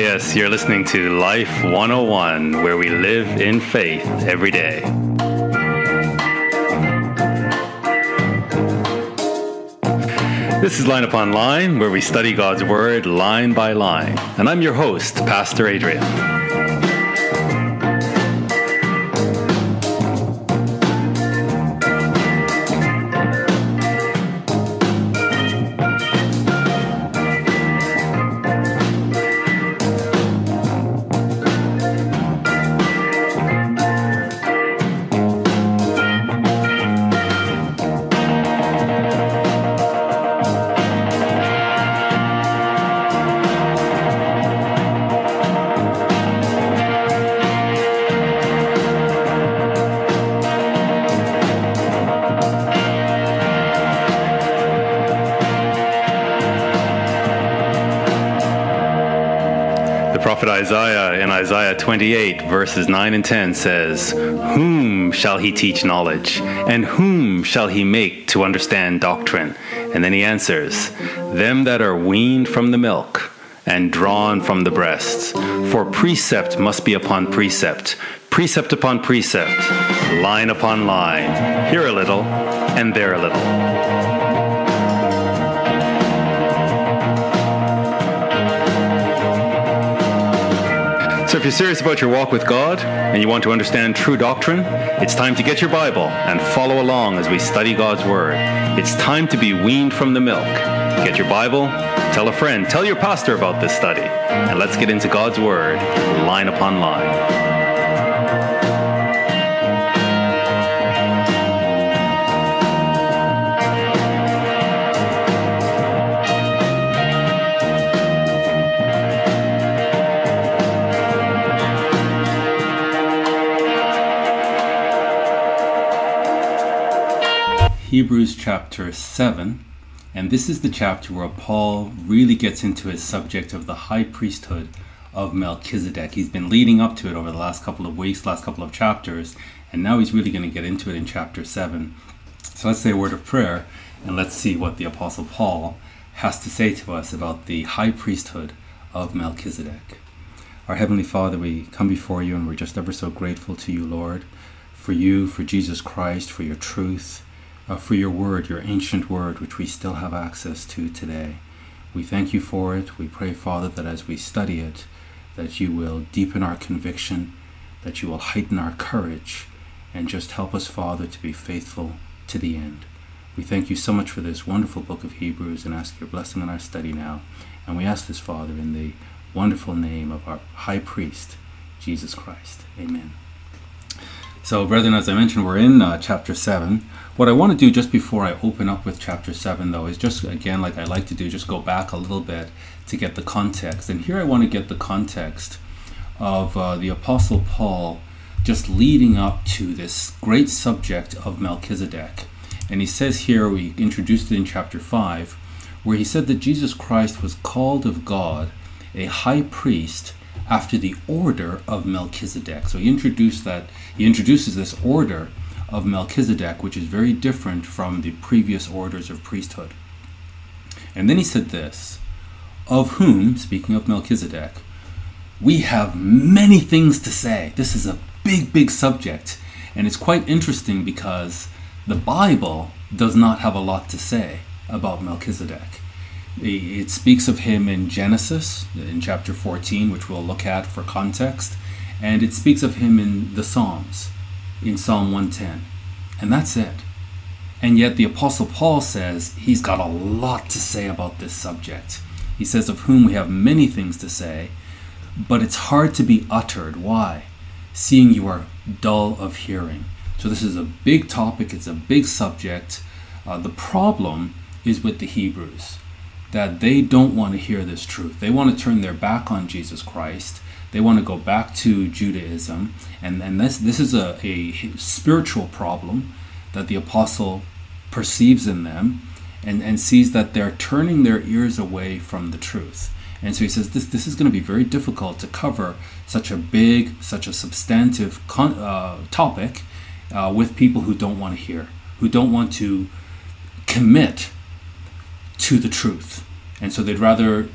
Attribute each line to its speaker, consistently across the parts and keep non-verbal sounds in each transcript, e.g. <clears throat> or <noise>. Speaker 1: yes, you're listening to Life 101, where we live in faith every day. This is Line Upon Line, where we study God's Word line by line. And I'm your host, Pastor Adrian. 28, verses 9 and 10 says, Whom shall he teach knowledge? And whom shall he make to understand doctrine? And then he answers, Them that are weaned from the milk and drawn from the breasts. For precept must be upon precept, precept upon precept, line upon line, here a little and there a little if you're serious about your walk with God and you want to understand true doctrine, it's time to get your Bible and follow along as we study God's Word. It's time to be weaned from the milk. Get your Bible, tell a friend, tell your pastor about this study, and let's get into God's Word line upon line. Hebrews chapter 7, and this is the chapter where Paul really gets into his subject of the high priesthood of Melchizedek. He's been leading up to it over the last couple of weeks, last couple of chapters, and now he's really going to get into it in chapter 7. So let's say a word of prayer and let's see what the Apostle Paul has to say to us about the high priesthood of Melchizedek. Our Heavenly Father, we come before you and we're just ever so grateful to you, Lord, for you, for Jesus Christ, for your truth, uh, for your word, your ancient word, which we still have access to today. We thank you for it. We pray, Father, that as we study it, that you will deepen our conviction, that you will heighten our courage, and just help us, Father, to be faithful to the end. We thank you so much for this wonderful book of Hebrews and ask your blessing on our study now. And we ask this, Father, in the wonderful name of our high priest, Jesus Christ. Amen. So, brethren, as I mentioned, we're in uh, chapter 7. What I want to do just before I open up with chapter 7 though is just again like I like to do just go back a little bit to get the context. And here I want to get the context of uh, the apostle Paul just leading up to this great subject of Melchizedek. And he says here we introduced it in chapter 5 where he said that Jesus Christ was called of God a high priest after the order of Melchizedek. So he introduced that he introduces this order of Melchizedek, which is very different from the previous orders of priesthood. And then he said this Of whom, speaking of Melchizedek, we have many things to say. This is a big, big subject. And it's quite interesting because the Bible does not have a lot to say about Melchizedek. It speaks of him in Genesis, in chapter 14, which we'll look at for context, and it speaks of him in the Psalms in Psalm 110. And that's it. And yet, the Apostle Paul says he's got a lot to say about this subject. He says, Of whom we have many things to say, but it's hard to be uttered. Why? Seeing you are dull of hearing. So, this is a big topic, it's a big subject. Uh, the problem is with the Hebrews that they don't want to hear this truth. They want to turn their back on Jesus Christ, they want to go back to Judaism, and, and this, this is a, a spiritual problem that the apostle perceives in them and, and sees that they're turning their ears away from the truth. And so he says this, this is going to be very difficult to cover such a big, such a substantive con- uh, topic uh, with people who don't want to hear, who don't want to commit to the truth. And so they'd rather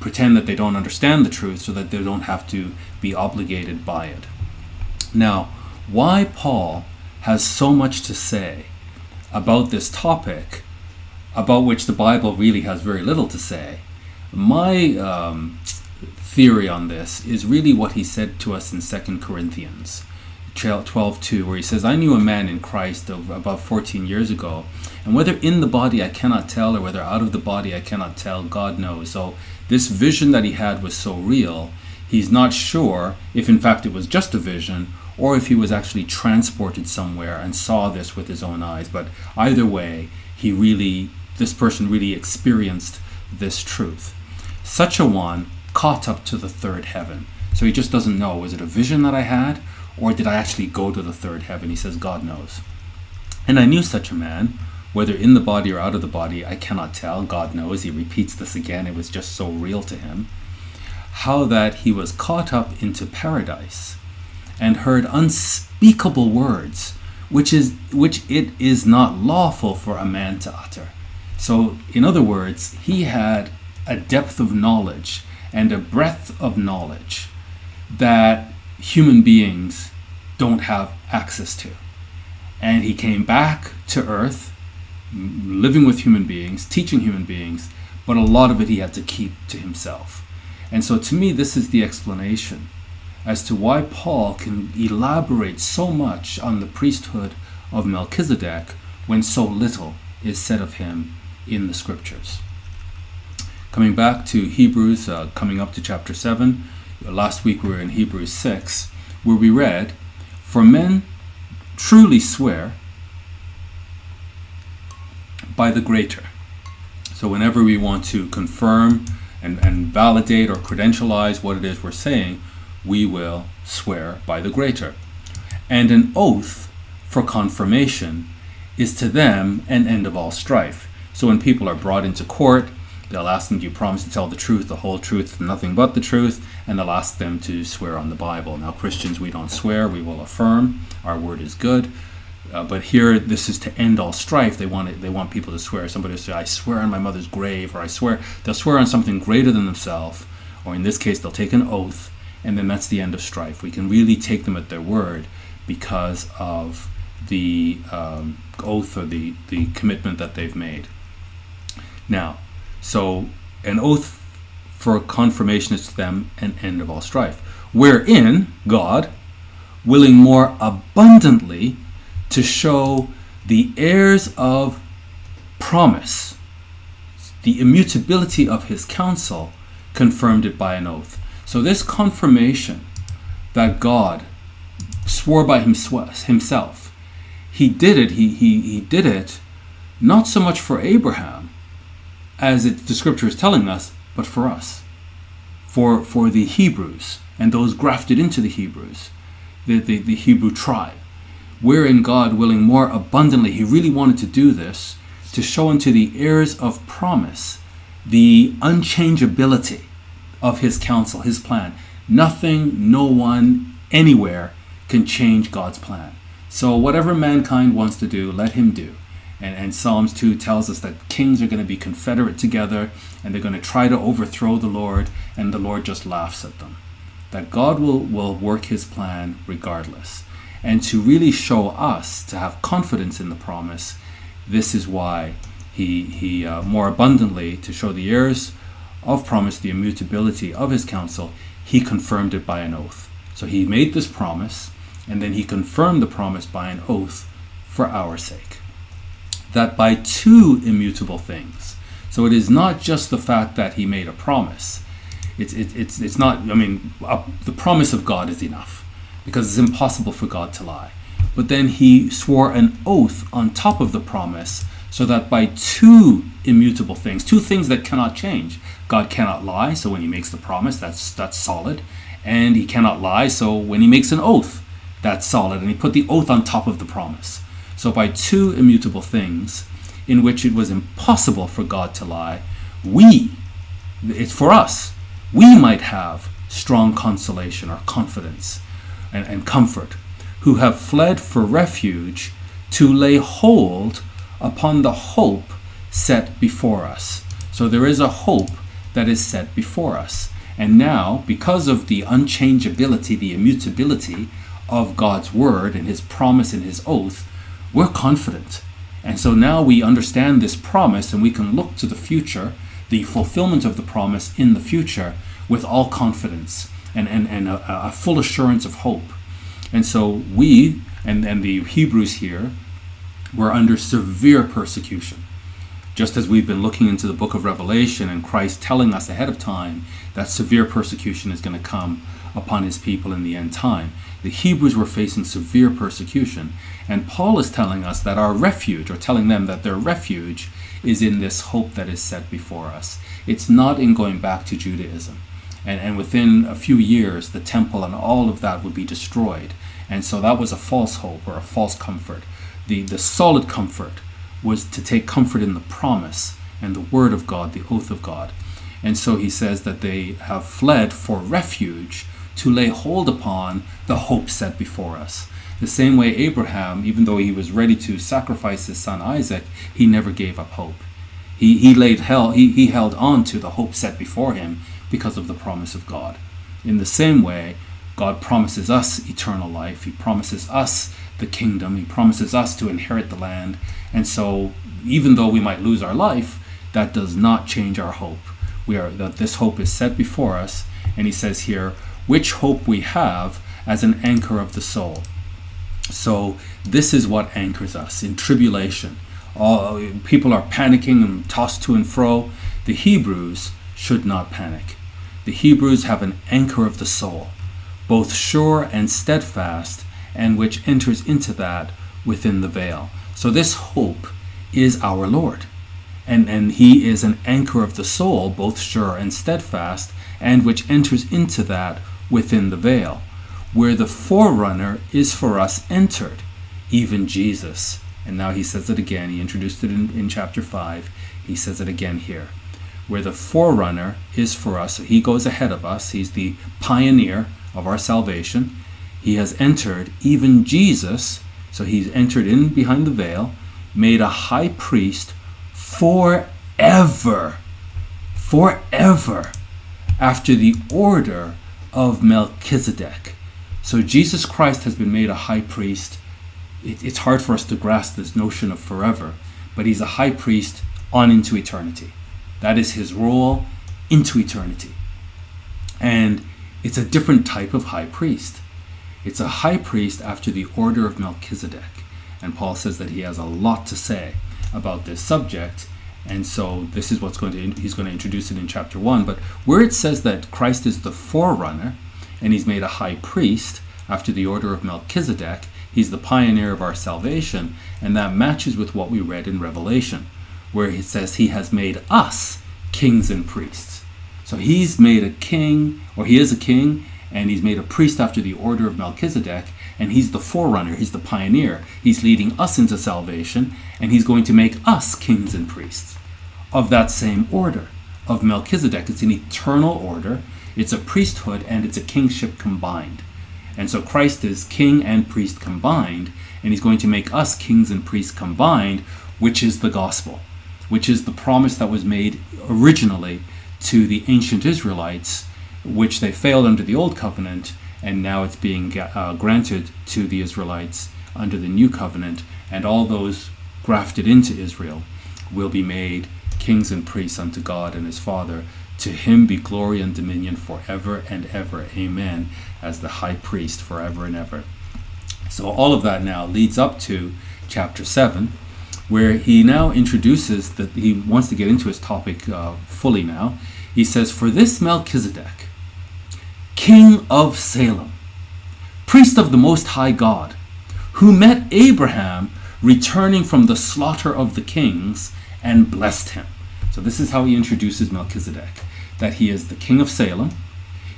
Speaker 1: pretend that they don't understand the truth so that they don't have to be obligated by it. Now, why Paul has so much to say about this topic, about which the Bible really has very little to say, my um, theory on this is really what he said to us in 2 Corinthians 12 2, where he says, I knew a man in Christ of about 14 years ago, and whether in the body I cannot tell, or whether out of the body I cannot tell, God knows. So this vision that he had was so real, he's not sure if in fact it was just a vision or if he was actually transported somewhere and saw this with his own eyes. But either way, he really, this person really experienced this truth. Such a one caught up to the third heaven. So he just doesn't know was it a vision that I had, or did I actually go to the third heaven? He says, God knows. And I knew such a man, whether in the body or out of the body, I cannot tell. God knows. He repeats this again. It was just so real to him. How that he was caught up into paradise and heard unspeakable words, which is which it is not lawful for a man to utter. So, in other words, he had a depth of knowledge and a breadth of knowledge that human beings don't have access to. And he came back to earth, living with human beings, teaching human beings, but a lot of it he had to keep to himself. And so, to me, this is the explanation as to why Paul can elaborate so much on the priesthood of Melchizedek when so little is said of him in the scriptures. Coming back to Hebrews, uh, coming up to chapter 7, last week we were in Hebrews 6, where we read, For men truly swear by the greater. So whenever we want to confirm and, and validate or credentialize what it is we're saying, we will swear by the greater. And an oath for confirmation is to them an end of all strife. So when people are brought into court, they'll ask them, Do you promise to tell the truth, the whole truth, nothing but the truth? And they'll ask them to swear on the Bible. Now, Christians, we don't swear, we will affirm. Our word is good. Uh, but here, this is to end all strife. They want it, they want people to swear. Somebody will say, "I swear on my mother's grave," or "I swear." They'll swear on something greater than themselves, or in this case, they'll take an oath and then that's the end of strife. We can really take them at their word because of the um, oath or the, the commitment that they've made. Now, so an oath for confirmation is to them an end of all strife, wherein God, willing more abundantly to show the heirs of promise, the immutability of his counsel, confirmed it by an oath. So this confirmation that God swore by himself, he did it, he, he, he did it not so much for Abraham as it, the scripture is telling us, but for us, for, for the Hebrews and those grafted into the Hebrews, the, the, the Hebrew tribe wherein God, willing more abundantly, he really wanted to do this to show unto the heirs of promise the unchangeability of his counsel, his plan. Nothing, no one, anywhere can change God's plan. So, whatever mankind wants to do, let him do. And, and Psalms 2 tells us that kings are going to be confederate together and they're going to try to overthrow the Lord, and the Lord just laughs at them. That God will, will work his plan regardless. And to really show us to have confidence in the promise, this is why he, he uh, more abundantly, to show the heirs of promise the immutability of his counsel, he confirmed it by an oath. So he made this promise, and then he confirmed the promise by an oath for our sake. That by two immutable things. So it is not just the fact that he made a promise. It's, it, it's, it's not, I mean, the promise of God is enough because it's impossible for God to lie. But then he swore an oath on top of the promise so that by two immutable things, two things that cannot change. God cannot lie, so when he makes the promise, that's that's solid, and he cannot lie, so when he makes an oath, that's solid, and he put the oath on top of the promise. So by two immutable things in which it was impossible for God to lie, we it's for us, we might have strong consolation or confidence and, and comfort, who have fled for refuge to lay hold upon the hope set before us. So there is a hope that is set before us. And now, because of the unchangeability, the immutability of God's word and his promise and his oath, we're confident. And so now we understand this promise and we can look to the future, the fulfillment of the promise in the future, with all confidence and, and, and a, a full assurance of hope. And so we, and, and the Hebrews here, were under severe persecution. Just as we've been looking into the book of Revelation and Christ telling us ahead of time that severe persecution is going to come upon his people in the end time, the Hebrews were facing severe persecution. And Paul is telling us that our refuge, or telling them that their refuge, is in this hope that is set before us. It's not in going back to Judaism. And, and within a few years, the temple and all of that would be destroyed. And so that was a false hope or a false comfort. The, the solid comfort was to take comfort in the promise and the word of God, the oath of God. And so he says that they have fled for refuge to lay hold upon the hope set before us. The same way Abraham, even though he was ready to sacrifice his son Isaac, he never gave up hope. He, he laid hell he, he held on to the hope set before him because of the promise of God. In the same way, God promises us eternal life. He promises us the kingdom. He promises us to inherit the land. And so, even though we might lose our life, that does not change our hope. We are that this hope is set before us, and he says here, which hope we have as an anchor of the soul. So this is what anchors us in tribulation. All people are panicking and tossed to and fro. The Hebrews should not panic. The Hebrews have an anchor of the soul, both sure and steadfast, and which enters into that within the veil. So this hope is our Lord. And, and he is an anchor of the soul, both sure and steadfast, and which enters into that within the veil, where the forerunner is for us entered, even Jesus. And now he says it again. He introduced it in, in chapter 5. He says it again here, where the forerunner is for us. he goes ahead of us, he's the pioneer of our salvation. He has entered even Jesus so he's entered in behind the veil, made a high priest forever, forever after the order of Melchizedek. So Jesus Christ has been made a high priest. It, it's hard for us to grasp this notion of forever, but he's a high priest on into eternity. That is his role into eternity. And it's a different type of high priest. It's a high priest after the order of Melchizedek. And Paul says that he has a lot to say about this subject. And so this is what's going to he's going to introduce it in chapter 1, but where it says that Christ is the forerunner and he's made a high priest after the order of Melchizedek, he's the pioneer of our salvation, and that matches with what we read in Revelation, where it says he has made us kings and priests. So he's made a king or he is a king and he's made a priest after the order of Melchizedek, and he's the forerunner, he's the pioneer. He's leading us into salvation, and he's going to make us kings and priests of that same order of Melchizedek. It's an eternal order, it's a priesthood, and it's a kingship combined. And so Christ is king and priest combined, and he's going to make us kings and priests combined, which is the gospel, which is the promise that was made originally to the ancient Israelites which they failed under the old covenant, and now it's being uh, granted to the Israelites under the new covenant, and all those grafted into Israel will be made kings and priests unto God and his Father. To him be glory and dominion forever and ever. Amen. As the high priest forever and ever. So, all of that now leads up to chapter 7, where he now introduces that he wants to get into his topic uh, fully now. He says, For this Melchizedek, king of Salem, priest of the Most High God, who met Abraham returning from the slaughter of the kings and blessed him. So, this is how he introduces Melchizedek that he is the king of Salem,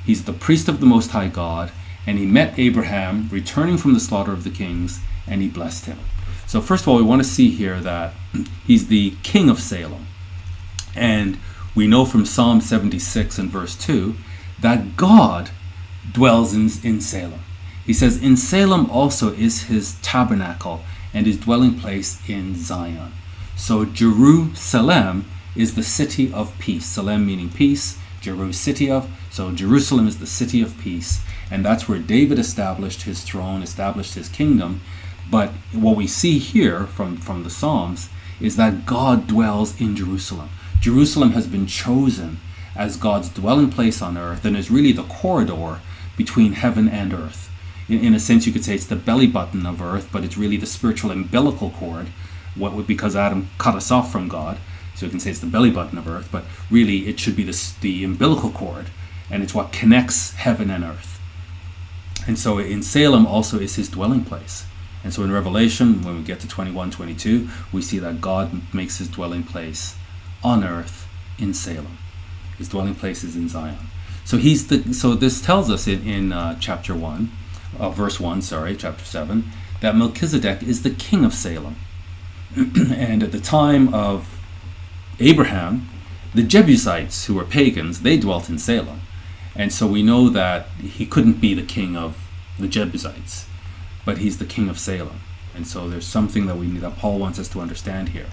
Speaker 1: he's the priest of the Most High God, and he met Abraham returning from the slaughter of the kings and he blessed him. So, first of all, we want to see here that <clears throat> he's the king of Salem. And we know from Psalm 76 and verse 2 that God dwells in, in Salem. He says, In Salem also is his tabernacle and his dwelling place in Zion. So Jerusalem is the city of peace. Salem meaning peace, Jeru city of. So Jerusalem is the city of peace. And that's where David established his throne, established his kingdom. But what we see here from, from the Psalms is that God dwells in Jerusalem. Jerusalem has been chosen as God's dwelling place on earth and is really the corridor between heaven and earth. In, in a sense, you could say it's the belly button of earth, but it's really the spiritual umbilical cord, what would, because Adam cut us off from God. So you can say it's the belly button of earth, but really it should be the, the umbilical cord, and it's what connects heaven and earth. And so in Salem also is his dwelling place. And so in Revelation, when we get to 21 22, we see that God makes his dwelling place on earth in Salem. His dwelling place is in Zion. So he's the so this tells us in, in uh, chapter one, uh, verse one, sorry, chapter seven, that Melchizedek is the king of Salem, <clears throat> and at the time of Abraham, the Jebusites who were pagans they dwelt in Salem, and so we know that he couldn't be the king of the Jebusites, but he's the king of Salem, and so there's something that we that Paul wants us to understand here.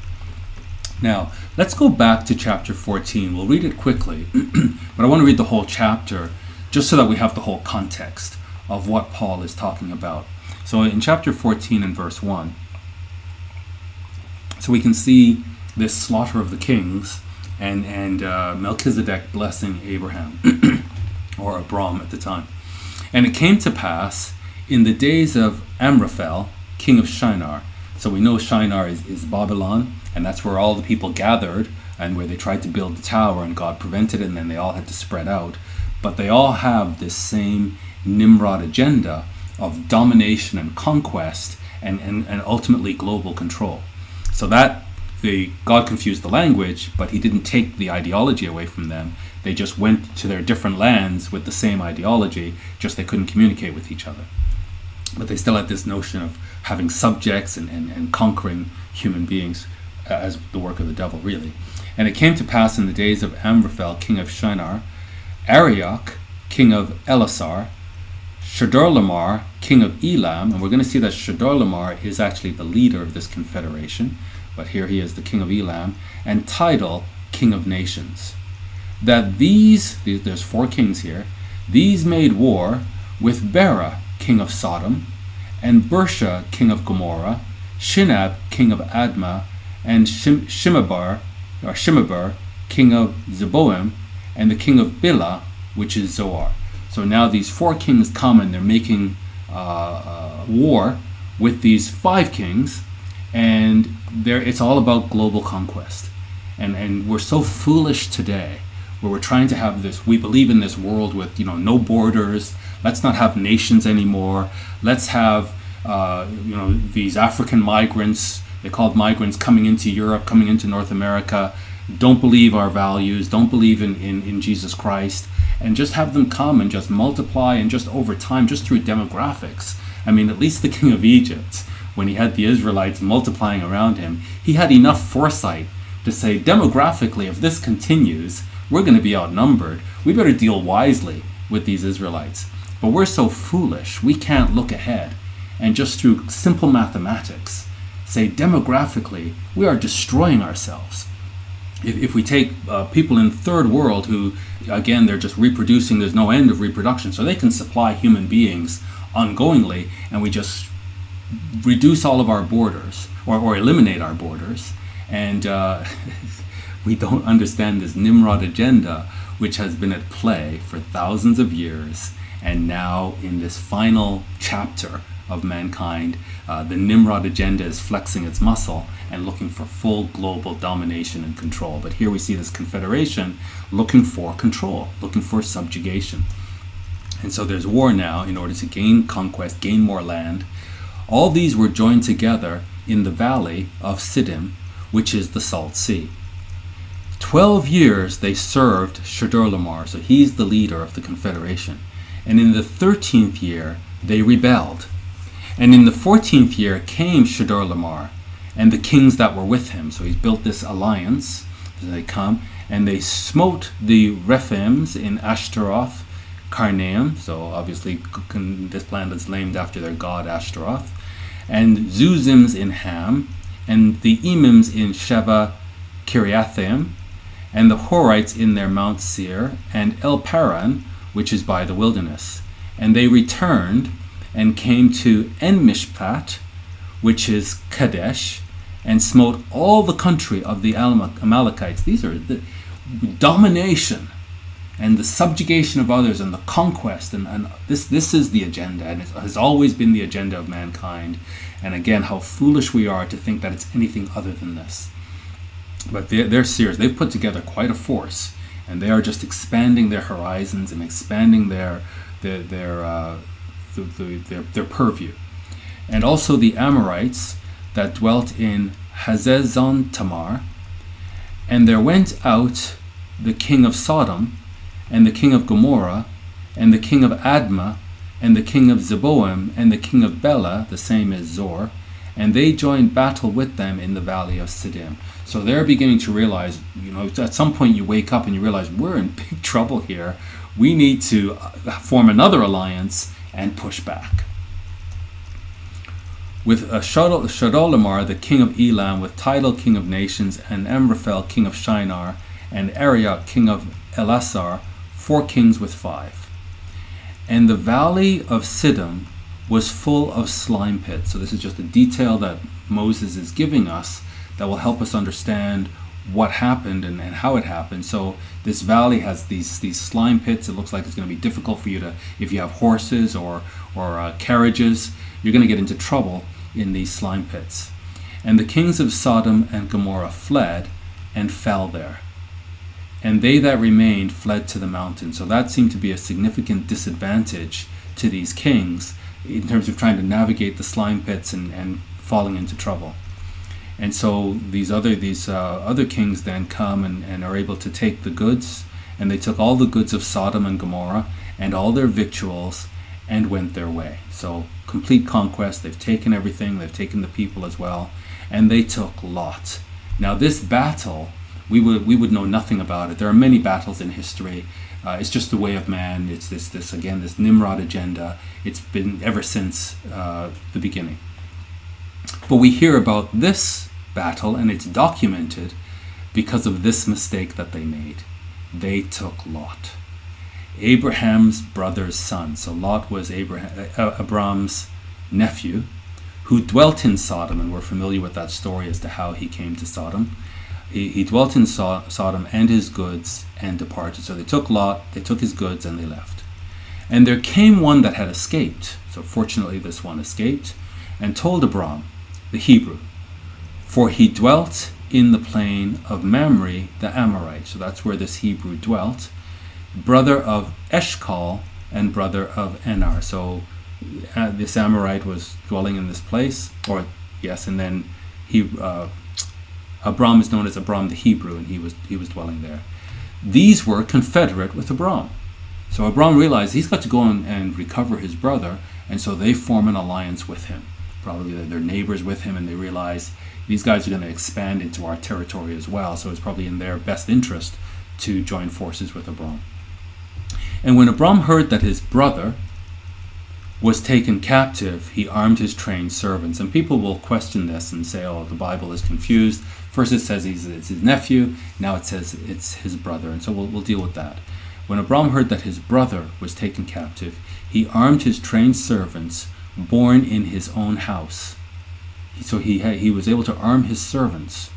Speaker 1: Now, let's go back to chapter 14. We'll read it quickly, <clears throat> but I want to read the whole chapter just so that we have the whole context of what Paul is talking about. So, in chapter 14 and verse 1, so we can see this slaughter of the kings and, and uh, Melchizedek blessing Abraham, <clears throat> or Abram at the time. And it came to pass in the days of Amraphel, king of Shinar. So we know Shinar is, is Babylon and that's where all the people gathered and where they tried to build the tower and God prevented it and then they all had to spread out. But they all have this same Nimrod agenda of domination and conquest and, and, and ultimately global control. So that the God confused the language, but he didn't take the ideology away from them. They just went to their different lands with the same ideology, just they couldn't communicate with each other. But they still had this notion of having subjects and, and, and conquering human beings. Uh, as the work of the devil, really. And it came to pass in the days of Amraphel, king of Shinar, Arioch, king of Ellasar, Chedorlaomer, king of Elam, and we're going to see that Chedorlaomer is actually the leader of this confederation, but here he is the king of Elam, and Tidal, king of nations. That these, there's four kings here, these made war with Bera, king of Sodom, and Birsha, king of Gomorrah, Shinab, king of Admah, and Shim- Shimabar, or Shimabar, king of Zeboim, and the king of Bela, which is Zoar. So now these four kings come and they're making uh, uh, war with these five kings, and there it's all about global conquest. And and we're so foolish today, where we're trying to have this. We believe in this world with you know no borders. Let's not have nations anymore. Let's have uh, you know these African migrants they called migrants coming into Europe, coming into North America, don't believe our values, don't believe in, in, in Jesus Christ, and just have them come and just multiply and just over time, just through demographics. I mean, at least the king of Egypt, when he had the Israelites multiplying around him, he had enough foresight to say, demographically, if this continues, we're going to be outnumbered. We better deal wisely with these Israelites. But we're so foolish, we can't look ahead. And just through simple mathematics, say demographically, we are destroying ourselves. If, if we take uh, people in third world who, again, they're just reproducing, there's no end of reproduction, so they can supply human beings ongoingly, and we just reduce all of our borders or, or eliminate our borders, and uh, <laughs> we don't understand this Nimrod agenda, which has been at play for thousands of years, and now in this final chapter of mankind. Uh, the Nimrod agenda is flexing its muscle and looking for full global domination and control. But here we see this confederation looking for control, looking for subjugation. And so there's war now in order to gain conquest, gain more land. All these were joined together in the valley of Siddim, which is the Salt Sea. Twelve years they served Chedorlaomer, so he's the leader of the confederation. And in the thirteenth year, they rebelled and in the 14th year came Chedorlaomer and the kings that were with him. So he's built this alliance. They come and they smote the Rephaims in Ashtaroth Karnaim. So obviously, this land is named after their god Ashtaroth. And Zuzims in Ham, and the Emims in Shaveh Kiriathaim, and the Horites in their Mount Seir, and El Paran, which is by the wilderness. And they returned and came to En Mishpat, which is Kadesh, and smote all the country of the Amalekites. These are the domination and the subjugation of others and the conquest. And, and this, this is the agenda, and it has always been the agenda of mankind. And again, how foolish we are to think that it's anything other than this. But they're, they're serious. They've put together quite a force, and they are just expanding their horizons and expanding their their their, uh, the, the, their, their purview. And also the Amorites that dwelt in Hazazon Tamar. And there went out the king of Sodom, and the king of Gomorrah, and the king of Admah, and the king of Zeboim, and the king of Bela, the same as Zoar, and they joined battle with them in the valley of Siddim. So they're beginning to realize, you know, at some point you wake up and you realize we're in <laughs> big trouble here. We need to uh, form another alliance and push back. With Chedorlaomer, the king of Elam, with Tidal, king of nations, and Amraphel, king of Shinar, and Arioch, king of Ellasar, four kings with five. And the valley of Siddim was full of slime pits. So, this is just a detail that Moses is giving us that will help us understand what happened and, and how it happened. So this valley has these these slime pits. It looks like it's going to be difficult for you to if you have horses or or uh, carriages. You're going to get into trouble in these slime pits. And the kings of Sodom and Gomorrah fled and fell there. And they that remained fled to the mountain. So that seemed to be a significant disadvantage to these kings in terms of trying to navigate the slime pits and, and falling into trouble. And so these other these uh, other kings then come and, and are able to take the goods, and they took all the goods of Sodom and Gomorrah and all their victuals and went their way. So complete conquest. They've taken everything. They've taken the people as well, and they took Lot. Now this battle, we would we would know nothing about it. There are many battles in history. Uh, it's just the way of man. It's this this again this Nimrod agenda. It's been ever since uh, the beginning. But we hear about this battle and it's documented because of this mistake that they made. They took Lot, Abraham's brother's son. So Lot was Abraham, uh, uh, Abram's nephew who dwelt in Sodom, and we're familiar with that story as to how he came to Sodom. He, he dwelt in so- Sodom and his goods and departed. So they took Lot, they took his goods, and they left. And there came one that had escaped. So fortunately, this one escaped and told Abram, the Hebrew, for he dwelt in the plain of Mamre the Amorite. So that's where this Hebrew dwelt, brother of Eshcol and brother of Aner. So uh, this Amorite was dwelling in this place, or yes, and then he uh, Abram is known as Abram the Hebrew, and he was he was dwelling there. These were confederate with Abram. So Abram realized he's got to go and recover his brother, and so they form an alliance with him probably their neighbors with him, and they realize these guys are going to expand into our territory as well. So it's probably in their best interest to join forces with Abram. And when Abram heard that his brother was taken captive, he armed his trained servants. And people will question this and say, oh, the Bible is confused. First it says he's, it's his nephew, now it says it's his brother. And so we'll, we'll deal with that. When Abram heard that his brother was taken captive, he armed his trained servants born in his own house. So he, had, he was able to arm his servants,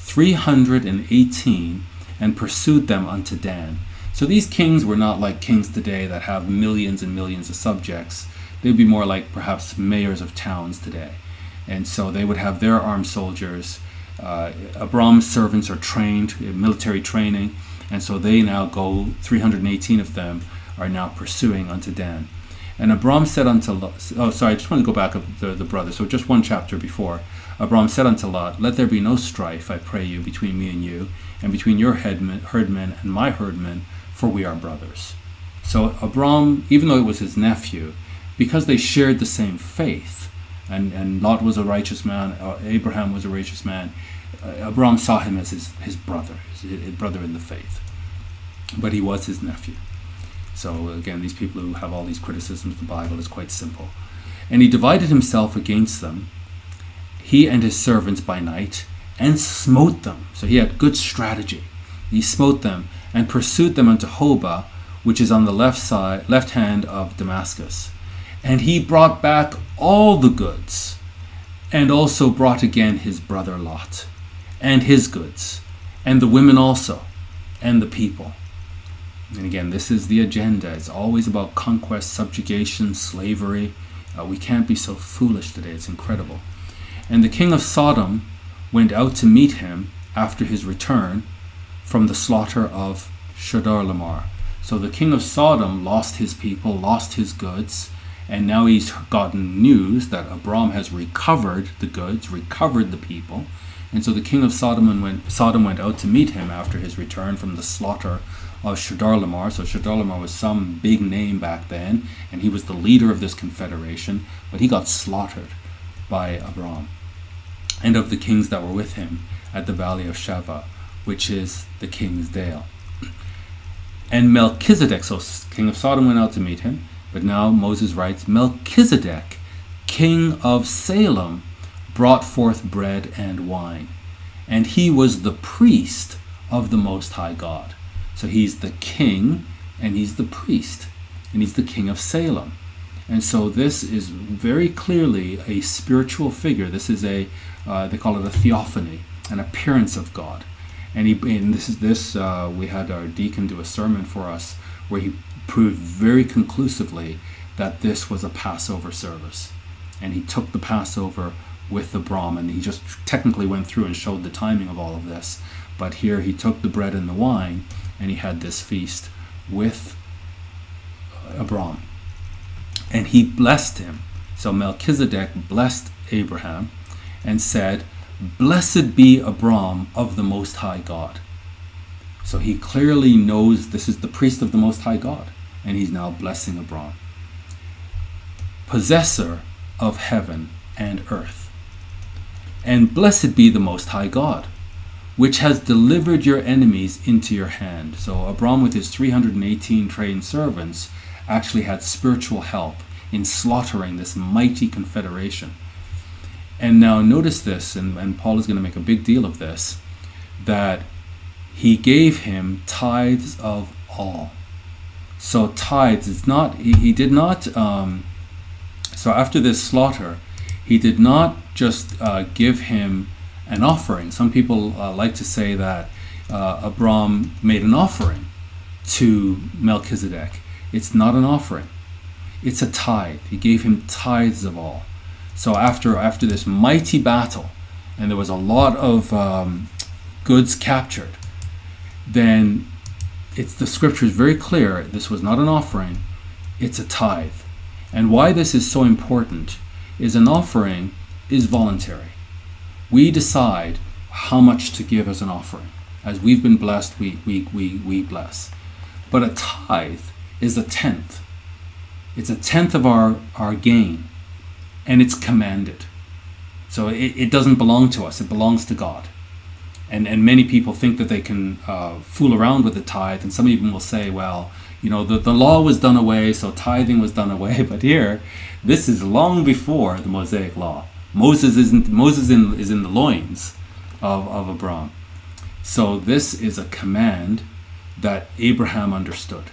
Speaker 1: 318, and pursued them unto Dan. So these kings were not like kings today that have millions and millions of subjects. They'd be more like perhaps mayors of towns today. And so they would have their armed soldiers. Uh, Abram's servants are trained, military training, and so they now go, 318 of them are now pursuing unto Dan. And Abram said unto Lot, oh, sorry, I just want to go back up the, the brother. So just one chapter before. Abram said unto Lot, Let there be no strife, I pray you, between me and you, and between your herdmen and my herdmen, for we are brothers. So Abram, even though it was his nephew, because they shared the same faith, and, and Lot was a righteous man, uh, Abraham was a righteous man, uh, Abram saw him as his, his brother, his, his brother in the faith. But he was his nephew. So again, these people who have all these criticisms of the Bible is quite simple. And he divided himself against them, he and his servants by night, and smote them. So he had good strategy. He smote them and pursued them unto Hobah, which is on the left side, left hand of Damascus. And he brought back all the goods, and also brought again his brother Lot, and his goods, and the women also, and the people. And again, this is the agenda. It's always about conquest, subjugation, slavery. Uh, we can't be so foolish today. It's incredible. And the king of Sodom went out to meet him after his return from the slaughter of Chedorlaomer. So the king of Sodom lost his people, lost his goods, and now he's gotten news that Abram has recovered the goods, recovered the people, and so the king of Sodom went, Sodom went out to meet him after his return from the slaughter of Chedorlaomer. So Chedorlaomer was some big name back then, and he was the leader of this confederation, but he got slaughtered by Abram and of the kings that were with him at the valley of Shaveh, which is the king's dale. And Melchizedek, so king of Sodom went out to meet him, but now Moses writes Melchizedek, king of Salem, brought forth bread and wine. And he was the priest of the Most High God. So he's the king and he's the priest and he's the king of Salem. And so this is very clearly a spiritual figure. This is a, uh, they call it a theophany, an appearance of God. And, he, and this is this, uh, we had our deacon do a sermon for us where he proved very conclusively that this was a Passover service. And he took the Passover with the Abram. He just technically went through and showed the timing of all of this. But here he took the bread and the wine and he had this feast with Abram. And he blessed him. So Melchizedek blessed Abraham and said, Blessed be Abram of the Most High God. So he clearly knows this is the priest of the Most High God, and he's now blessing Abram. Possessor of heaven and earth. And blessed be the Most High God, which has delivered your enemies into your hand. So, Abram, with his 318 trained servants, actually had spiritual help in slaughtering this mighty confederation. And now, notice this, and, and Paul is going to make a big deal of this that he gave him tithes of all. So, tithes, is not, he, he did not, um, so after this slaughter, he did not just uh, give him an offering. Some people uh, like to say that uh, Abram made an offering to Melchizedek. It's not an offering. It's a tithe. He gave him tithes of all. So after after this mighty battle, and there was a lot of um, goods captured, then it's the scripture is very clear. This was not an offering. It's a tithe. And why this is so important is an offering is voluntary. We decide how much to give as an offering. As we've been blessed, we, we, we, we bless. But a tithe is a tenth. It's a tenth of our, our gain, and it's commanded. So it, it doesn't belong to us, it belongs to God. And, and many people think that they can uh, fool around with the tithe, and some even will say, well, you know, the, the law was done away, so tithing was done away. <laughs> But here, this is long before the Mosaic law. Moses isn't Moses in, is in the loins of, of Abram. So this is a command that Abraham understood.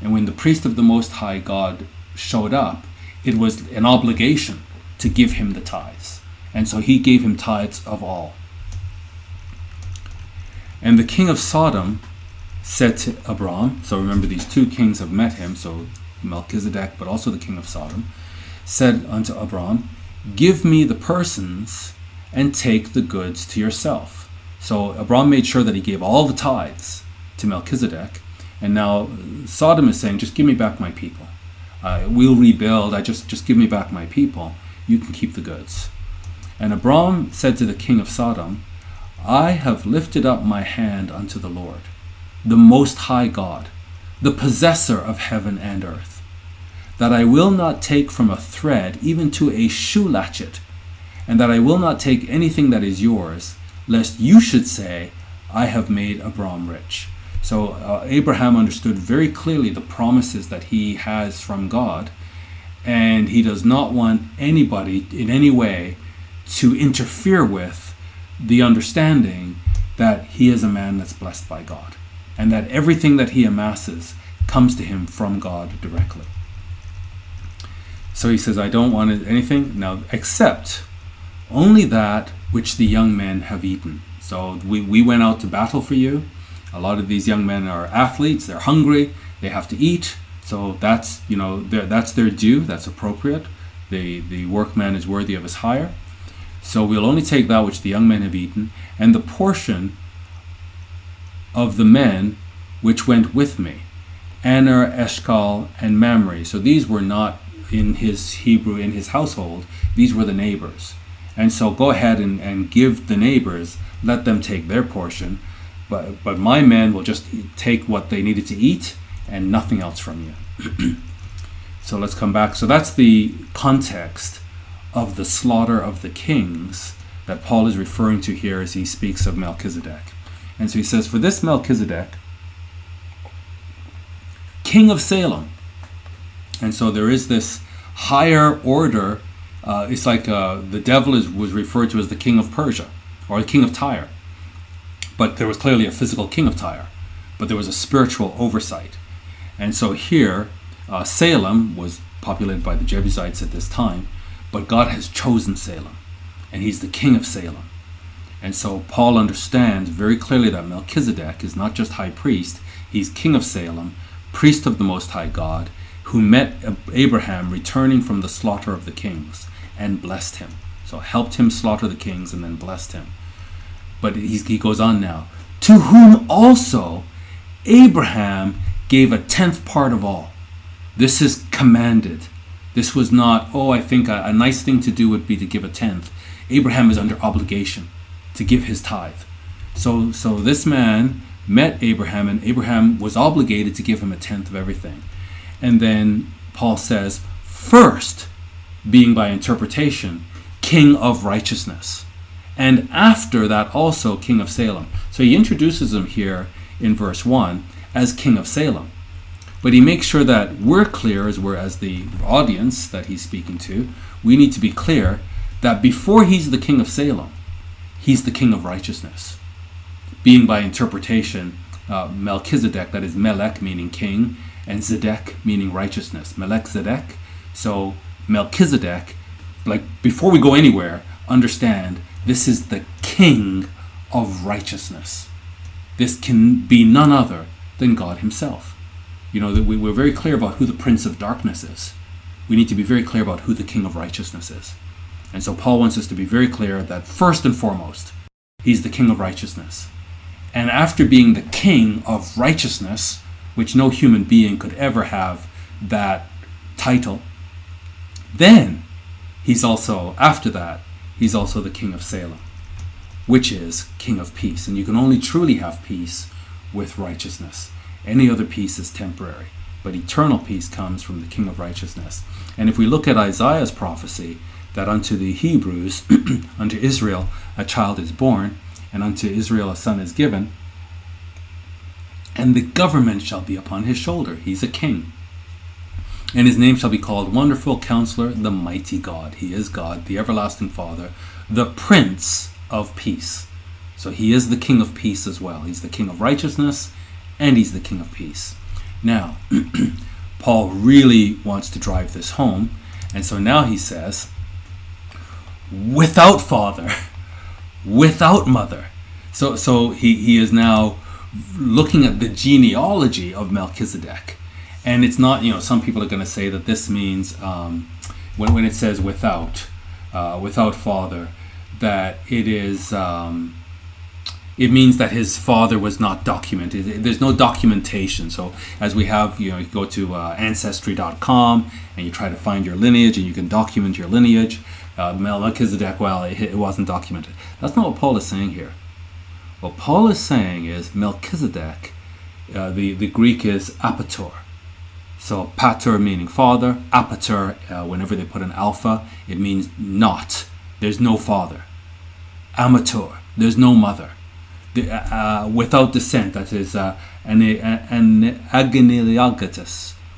Speaker 1: And when the priest of the Most High God showed up, it was an obligation to give him the tithes. And so he gave him tithes of all. And the king of Sodom said to Abram, so remember these two kings have met him, so Melchizedek, but also the king of Sodom said unto Abram, Give me the persons and take the goods to yourself. So Abram made sure that he gave all the tithes to Melchizedek. And now Sodom is saying, Just give me back my people. Uh, we'll rebuild. I just, just give me back my people. You can keep the goods. And Abram said to the king of Sodom, I have lifted up my hand unto the Lord, the Most High God, the possessor of heaven and earth that I will not take from a thread, even to a shoe latchet, and that I will not take anything that is yours, lest you should say, I have made Abram rich. So uh, Abraham understood very clearly the promises that he has from God, and he does not want anybody in any way to interfere with the understanding that he is a man that's blessed by God, and that everything that he amasses comes to him from God directly. So he says, I don't want anything now except only that which the young men have eaten. So we, we went out to battle for you. A lot of these young men are athletes, they're hungry, they have to eat. So that's, you know, that's their due, that's appropriate. The, the workman is worthy of his hire. So we'll only take that which the young men have eaten, and the portion of the men which went with me, Aner, Eshcol, and Mamre. So these were not in his Hebrew, in his household, these were the neighbors. And so go ahead and, and give the neighbors, let them take their portion. But, but my men will just take what they needed to eat and nothing else from you. <clears throat> so let's come back. So that's the context of the slaughter of the kings that Paul is referring to here as he speaks of Melchizedek. And so he says, For this Melchizedek, king of Salem, and so there is this higher order. Uh, it's like uh, the devil is, was referred to as the king of Persia or the king of Tyre. But there was clearly a physical king of Tyre, but there was a spiritual oversight. And so here, uh, Salem was populated by the Jebusites at this time, but God has chosen Salem, and he's the king of Salem. And so Paul understands very clearly that Melchizedek is not just high priest, he's king of Salem, priest of the Most High God, who met Abraham returning from the slaughter of the kings and blessed him. So helped him slaughter the kings and then blessed him. But he goes on now, to whom also Abraham gave a tenth part of all. This is commanded. This was not, oh, I think a, a nice thing to do would be to give a tenth. Abraham is under obligation to give his tithe. So, so this man met Abraham, and Abraham was obligated to give him a tenth of everything. And then Paul says, first, being by interpretation, king of righteousness. And after that, also king of Salem. So he introduces him here in verse 1 as king of Salem. But he makes sure that we're clear, as we're as the audience that he's speaking to, we need to be clear that before he's the king of Salem, he's the king of righteousness. Being by interpretation, uh, Melchizedek, that is Melech meaning king, and Zedek meaning righteousness. Melech Zedek. So Melchizedek, like before we go anywhere, understand this is the king of righteousness. This can be none other than God Himself. You know, that we, were are very clear about who the prince of darkness is. We need to be very clear about who the king of righteousness is. And so Paul wants us to be very clear that first and foremost, he's the king of righteousness. And after being the king of righteousness, which no human being could ever have that title. Then he's also, after that, he's also the king of Salem, which is king of peace. And you can only truly have peace with righteousness. Any other peace is temporary, but eternal peace comes from the king of righteousness. And if we look at Isaiah's prophecy, that unto the Hebrews, <clears throat> unto Israel, a child is born, and unto Israel a son is given, and the government shall be upon his shoulder. He's a king. And his name shall be called Wonderful Counselor, the Mighty God. He is God, the Everlasting Father, the Prince of Peace. So he is the King of Peace as well. He's the King of Righteousness and he's the King of Peace. Now, <clears throat> Paul really wants to drive this home. And so now he says, without father, <laughs> without mother. So, so he, he is now looking at the genealogy of Melchizedek. And it's not, you know, some people are going to say that this means um, when, when it says without, uh, without father, that it is, um, it means that his father was not documented. There's no documentation. So as we have, you know, you go to uh, ancestry.com and you try to find your lineage and you can document your lineage. Uh, Melchizedek, well, it, it wasn't documented. That's not what Paul is saying here. What Paul is saying is Melchizedek, uh, the, the Greek is apator. So pater meaning father, apater, uh, whenever they put an alpha, it means not. There's no father. Ametor, there's no mother. The, uh, uh, without descent, that is uh, an, uh, an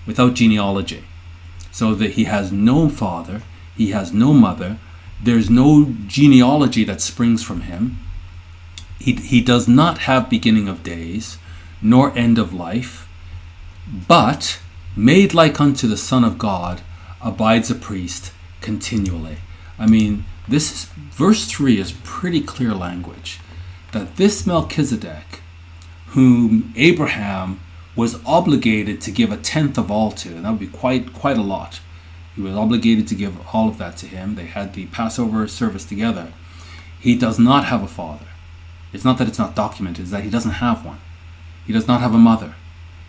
Speaker 1: without genealogy. So that he has no father, he has no mother, there's no genealogy that springs from him, he, he does not have beginning of days, nor end of life, but made like unto the Son of God abides a priest continually. I mean, this is, verse 3 is pretty clear language that this Melchizedek, whom Abraham was obligated to give a tenth of all to, and that would be quite quite a lot. He was obligated to give all of that to him. They had the Passover service together. He does not have a father. It's not that it's not documented, it's that he doesn't have one. He does not have a mother.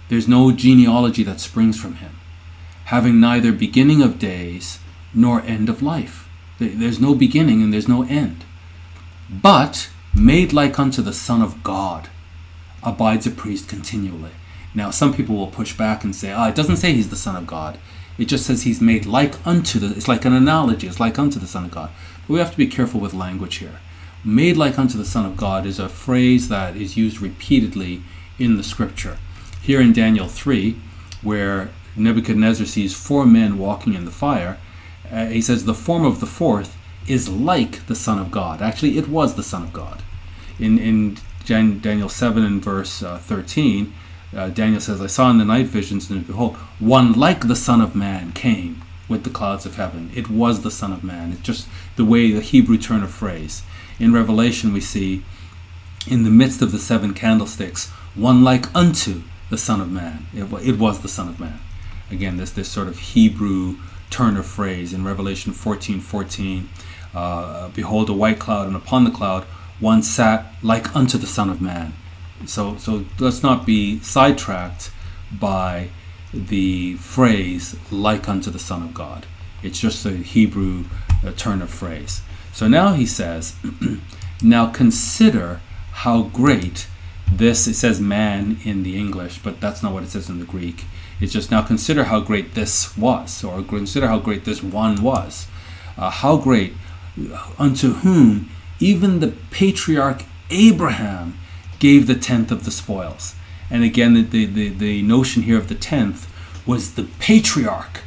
Speaker 1: There's no genealogy that springs from him, having neither beginning of days nor end of life. There's no beginning and there's no end. But made like unto the Son of God abides a priest continually. Now, some people will push back and say, ah, oh, it doesn't say he's the Son of God. It just says he's made like unto the, it's like an analogy, it's like unto the Son of God. But we have to be careful with language here. Made like unto the Son of God is a phrase that is used repeatedly in the scripture. Here in Daniel 3, where Nebuchadnezzar sees four men walking in the fire, uh, he says, The form of the fourth is like the Son of God. Actually, it was the Son of God. In, in Jan, Daniel 7 and verse uh, 13, uh, Daniel says, I saw in the night visions, and behold, one like the Son of Man came with the clouds of heaven. It was the Son of Man. It's just the way the Hebrew turn of phrase in Revelation, we see in the midst of the seven candlesticks, one like unto the Son of Man. It, it was the Son of Man. Again, this this sort of Hebrew turn of phrase in Revelation 14 14. Uh, Behold, a white cloud, and upon the cloud one sat like unto the Son of Man. So, so let's not be sidetracked by the phrase like unto the Son of God. It's just a Hebrew uh, turn of phrase. So now he says, <clears throat> Now consider how great this, it says man in the English, but that's not what it says in the Greek. It's just now consider how great this was, or consider how great this one was. Uh, how great, unto whom even the patriarch Abraham gave the tenth of the spoils. And again, the, the, the notion here of the tenth was the patriarch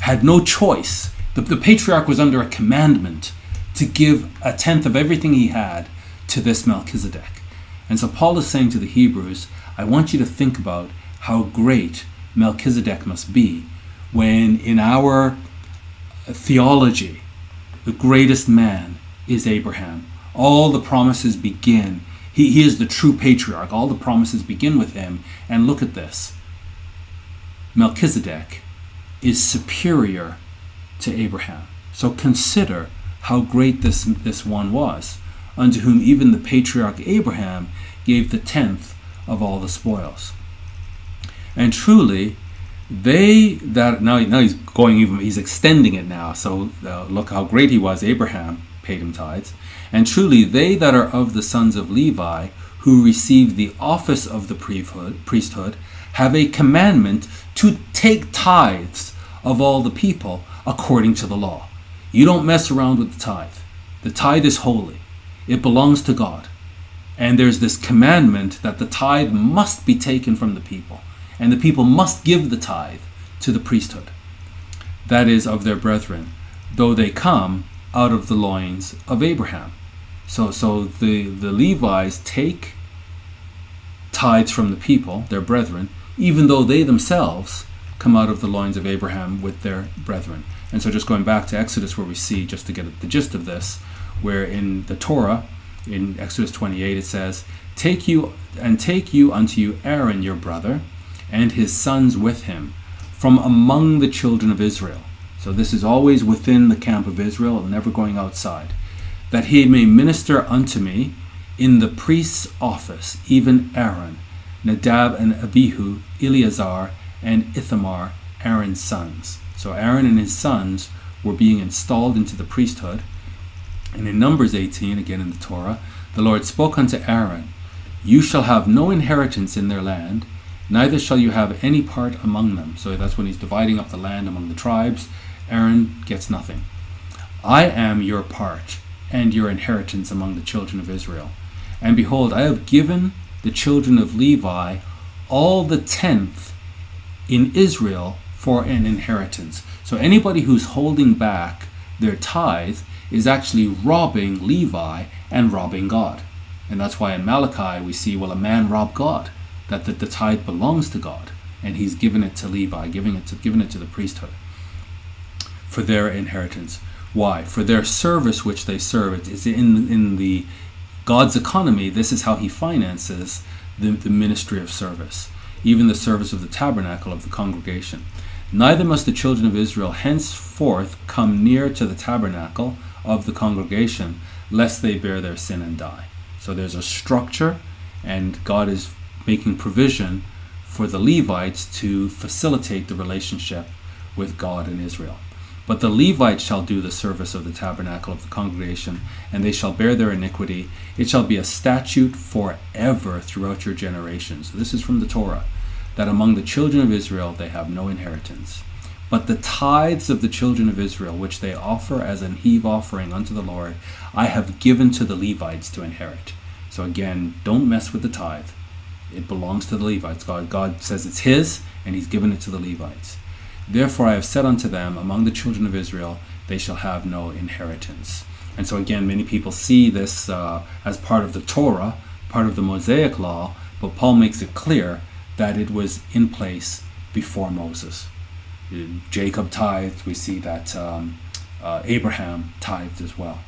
Speaker 1: had no choice. The, the patriarch was under a commandment to give a tenth of everything he had to this Melchizedek. And so Paul is saying to the Hebrews, I want you to think about how great Melchizedek must be when in our theology, the greatest man is Abraham. All the promises begin. He, he is the true patriarch. All the promises begin with him. And look at this Melchizedek is superior to Abraham. So consider how great this, this one was, unto whom even the patriarch Abraham gave the tenth of all the spoils. And truly, they that now now he's going even he's extending it now. So uh, look how great he was. Abraham paid him tithes, and truly they that are of the sons of Levi who receive the office of the priesthood have a commandment to take tithes of all the people according to the law. You don't mess around with the tithe. The tithe is holy, it belongs to God. And there's this commandment that the tithe must be taken from the people, and the people must give the tithe to the priesthood, that is, of their brethren, though they come out of the loins of Abraham. So, so the, the Levites take tithes from the people, their brethren, even though they themselves come out of the loins of Abraham with their brethren. And so, just going back to Exodus, where we see, just to get at the gist of this, where in the Torah, in Exodus 28, it says, Take you and take you unto you Aaron your brother, and his sons with him, from among the children of Israel. So this is always within the camp of Israel, never going outside, that he may minister unto me in the priest's office, even Aaron, Nadab and Abihu, Eleazar, and Ithamar, Aaron's sons. So Aaron and his sons were being installed into the priesthood. And in Numbers 18, again in the Torah, the Lord spoke unto Aaron, You shall have no inheritance in their land, neither shall you have any part among them. So that's when he's dividing up the land among the tribes. Aaron gets nothing. I am your part and your inheritance among the children of Israel. And behold, I have given the children of Levi all the tenth in Israel for an inheritance. So anybody who's holding back their tithe is actually robbing Levi and robbing God. And that's why in Malachi we see, well, a man robbed God, that the, the tithe belongs to God, and he's given it to Levi, giving it to, giving it to the priesthood for their inheritance. Why? For their service which they serve. It is in, in the God's economy, this is how he finances the, the ministry of service, even the service of the tabernacle of the congregation. Neither must the children of Israel henceforth come near to the tabernacle of the congregation, lest they bear their sin and die. So there's a structure, and God is making provision for the Levites to facilitate the relationship with God and Israel. But the Levites shall do the service of the tabernacle of the congregation, and they shall bear their iniquity. It shall be a statute forever throughout your generations. So this is from the Torah that among the children of Israel they have no inheritance. But the tithes of the children of Israel, which they offer as an heave offering unto the Lord, I have given to the Levites to inherit. So again, don't mess with the tithe. It belongs to the Levites. God, God says it's His, and He's given it to the Levites. Therefore, I have said unto them, Among the children of Israel, they shall have no inheritance. And so, again, many people see this uh, as part of the Torah, part of the Mosaic law, but Paul makes it clear that it was in place before Moses. Jacob tithed, we see that um, uh, Abraham tithed as well.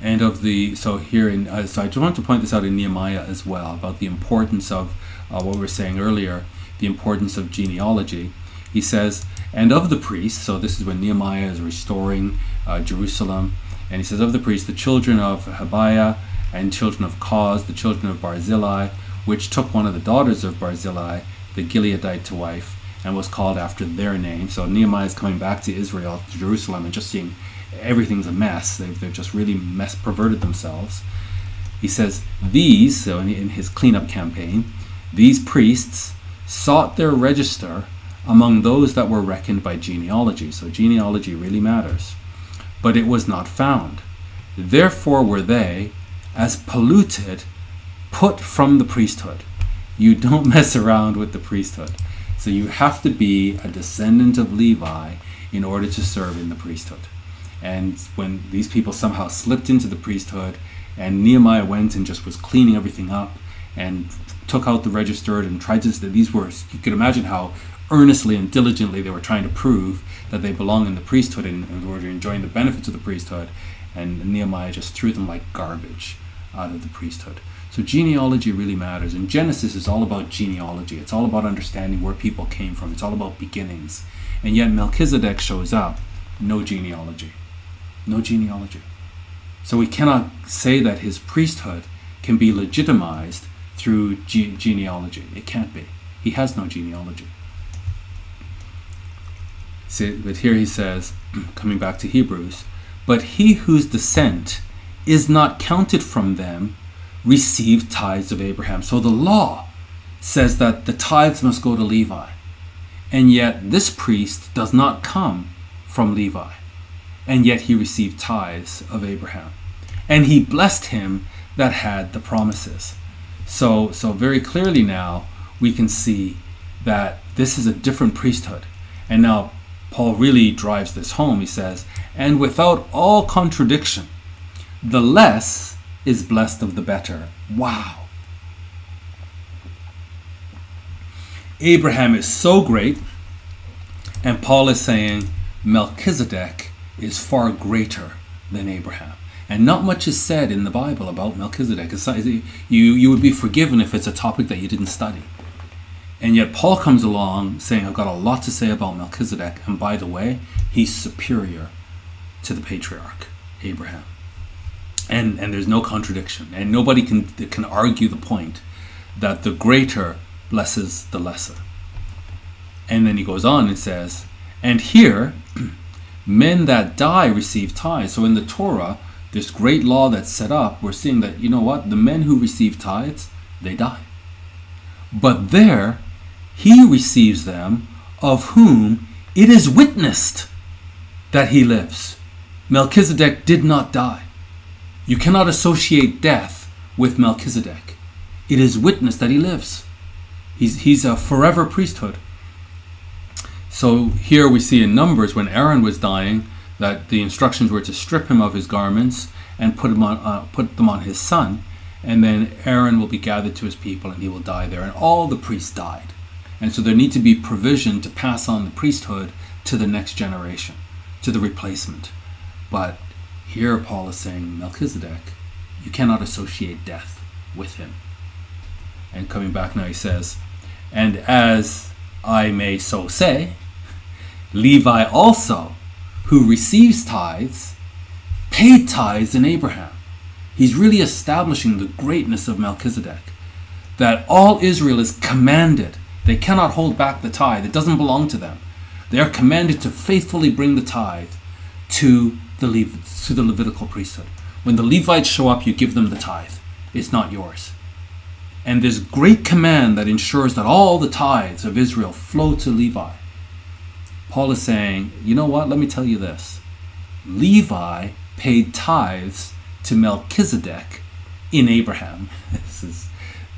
Speaker 1: And of the, so here in, uh, so I just want to point this out in Nehemiah as well about the importance of uh, what we were saying earlier, the importance of genealogy. He says, and of the priests, so this is when Nehemiah is restoring uh, Jerusalem, and he says, of the priests, the children of Habaiah and children of Koz, the children of Barzillai, which took one of the daughters of Barzillai, the Gileadite, to wife, and was called after their name. So Nehemiah is coming back to Israel, to Jerusalem, and just seeing everything's a mess. They've, they've just really mess perverted themselves. He says, These, so in, in his cleanup campaign, these priests sought their register among those that were reckoned by genealogy. So genealogy really matters. But it was not found. Therefore were they as polluted put from the priesthood. You don't <laughs> mess around with the priesthood. So you have to be a descendant of Levi in order to serve in the priesthood. And when these people somehow slipped into the priesthood, and Nehemiah went and just was cleaning everything up and took out the registered and tried to these were you could imagine how earnestly and diligently they were trying to prove that they belong in the priesthood and, and were enjoying the benefits of the priesthood and Nehemiah just threw them like garbage out of the priesthood so genealogy really matters. And Genesis is all about genealogy, it's all about understanding where people came from, it's all about beginnings. And yet Melchizedek shows up, no genealogy. No genealogy. So we cannot say that his priesthood can be legitimized through ge- genealogy. It can't be. He has no genealogy. See, but here he says, <clears throat> coming back to Hebrews, but he whose descent is not counted from them received tithes of Abraham. So the law says that the tithes must go to Levi. And yet this priest does not come from Levi. And yet he received tithes of Abraham. And he blessed him that had the promises. So so very clearly now we can see that this is a different priesthood. And now Paul really drives this home. He says, and without all contradiction, the less is blessed of the better. Wow. Abraham is so great, and Paul is saying Melchizedek is far greater than Abraham. And not much is said in the Bible about Melchizedek. you, you would be forgiven if it's a topic that you didn't study. And yet Paul comes along saying, I've got a lot to say about Melchizedek. And by the way, he's superior to the patriarch, Abraham and and there's no contradiction, and nobody can can argue the point that the greater blesses the lesser. And then he goes on and says, and here, <clears throat> men that die receive tithes. So in the Torah, this great law that's set up, we're seeing that you know what the men who receive tithes they die, but there, he receives them of whom it is witnessed that he lives. Melchizedek did not die. You cannot associate death with Melchizedek. It is witness that he lives. He's, he's a forever priesthood. So here we see in Numbers when Aaron was dying that the instructions were to strip him of his garments and put, him on, uh, put them on his son, and then Aaron will be gathered to his people and he will die there. And all the priests died. And so there need to be provision to pass on the priesthood to the next generation, to the replacement. But here, Paul is saying, Melchizedek, you cannot associate death with him. And coming back now, he says, And as I may so say, Levi also, who receives tithes, paid tithes in Abraham. He's really establishing the greatness of Melchizedek, that all Israel is commanded. They cannot hold back the tithe, it doesn't belong to them. They are commanded to faithfully bring the tithe to the Lev- to the Levitical priesthood. When the Levites show up, you give them the tithe. It's not yours. And this great command that ensures that all the tithes of Israel flow to Levi. Paul is saying, you know what? Let me tell you this. Levi paid tithes to Melchizedek in Abraham. <laughs>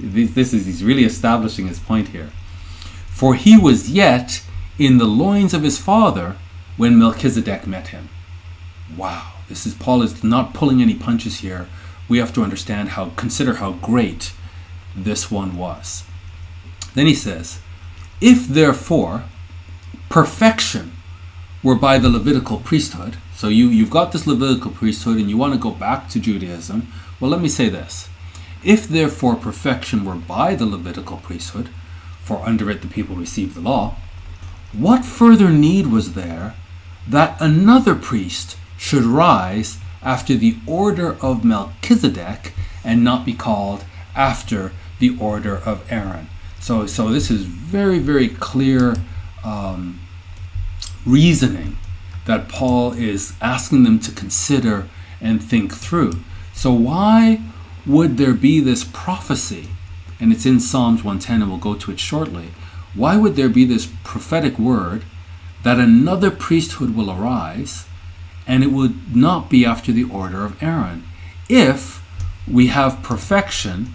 Speaker 1: This is, this is he's really establishing his point here. For he was yet in the loins of his father when Melchizedek met him wow, this is Paul is not pulling any punches here. We have to understand how, consider how great this one was. Then he says, if therefore perfection were by the Levitical priesthood, so you, you've got this Levitical priesthood and you want to go back to Judaism, well, let me say this. If therefore perfection were by the Levitical priesthood, for under it the people received the law, what further need was there that another priest should rise after the order of Melchizedek and not be called after the order of Aaron. So, so this is very, very clear um, reasoning that Paul is asking them to consider and think through. So, why would there be this prophecy? And it's in Psalms 110, and we'll go to it shortly. Why would there be this prophetic word that another priesthood will arise and it would not be after the order of Aaron if we have perfection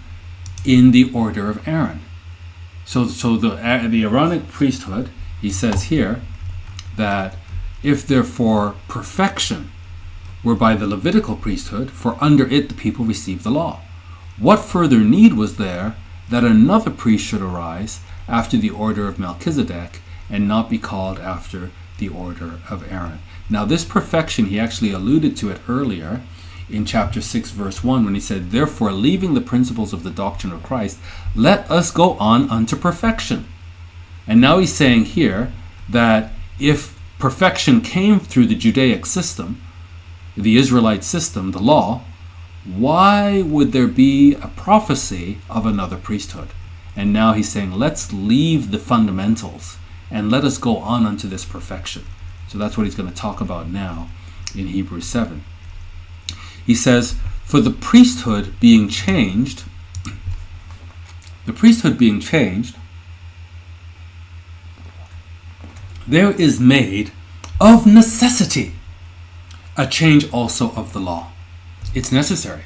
Speaker 1: in the order of Aaron. So, so the, uh, the Aaronic priesthood, he says here that if therefore perfection were by the Levitical priesthood, for under it the people received the law, what further need was there that another priest should arise after the order of Melchizedek and not be called after the order of Aaron? Now, this perfection, he actually alluded to it earlier in chapter 6, verse 1, when he said, Therefore, leaving the principles of the doctrine of Christ, let us go on unto perfection. And now he's saying here that if perfection came through the Judaic system, the Israelite system, the law, why would there be a prophecy of another priesthood? And now he's saying, let's leave the fundamentals and let us go on unto this perfection. So that's what he's going to talk about now in Hebrews 7. He says, For the priesthood being changed, the priesthood being changed, there is made of necessity a change also of the law. It's necessary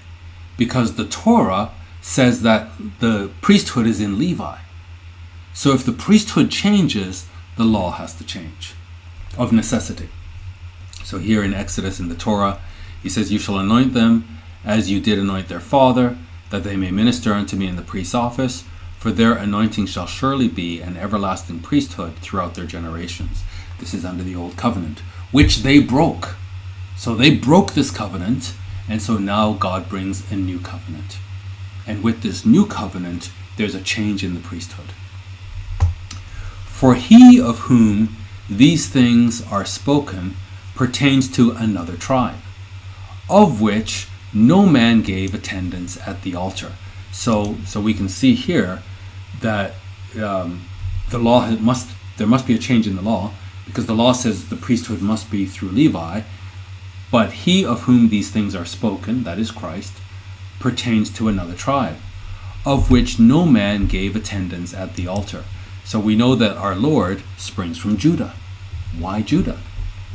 Speaker 1: because the Torah says that the priesthood is in Levi. So if the priesthood changes, the law has to change of necessity. So here in Exodus in the Torah, he says, You shall anoint them as you did anoint their father, that they may minister unto me in the priest's office, for their anointing shall surely be an everlasting priesthood throughout their generations. This is under the old covenant, which they broke. So they broke this covenant, and so now God brings a new covenant. And with this new covenant, there's a change in the priesthood. For he of whom these things are spoken pertains to another tribe, of which no man gave attendance at the altar. So, so we can see here that um, the law must there must be a change in the law because the law says the priesthood must be through Levi, but he of whom these things are spoken, that is Christ, pertains to another tribe, of which no man gave attendance at the altar. So we know that our Lord springs from Judah. Why Judah?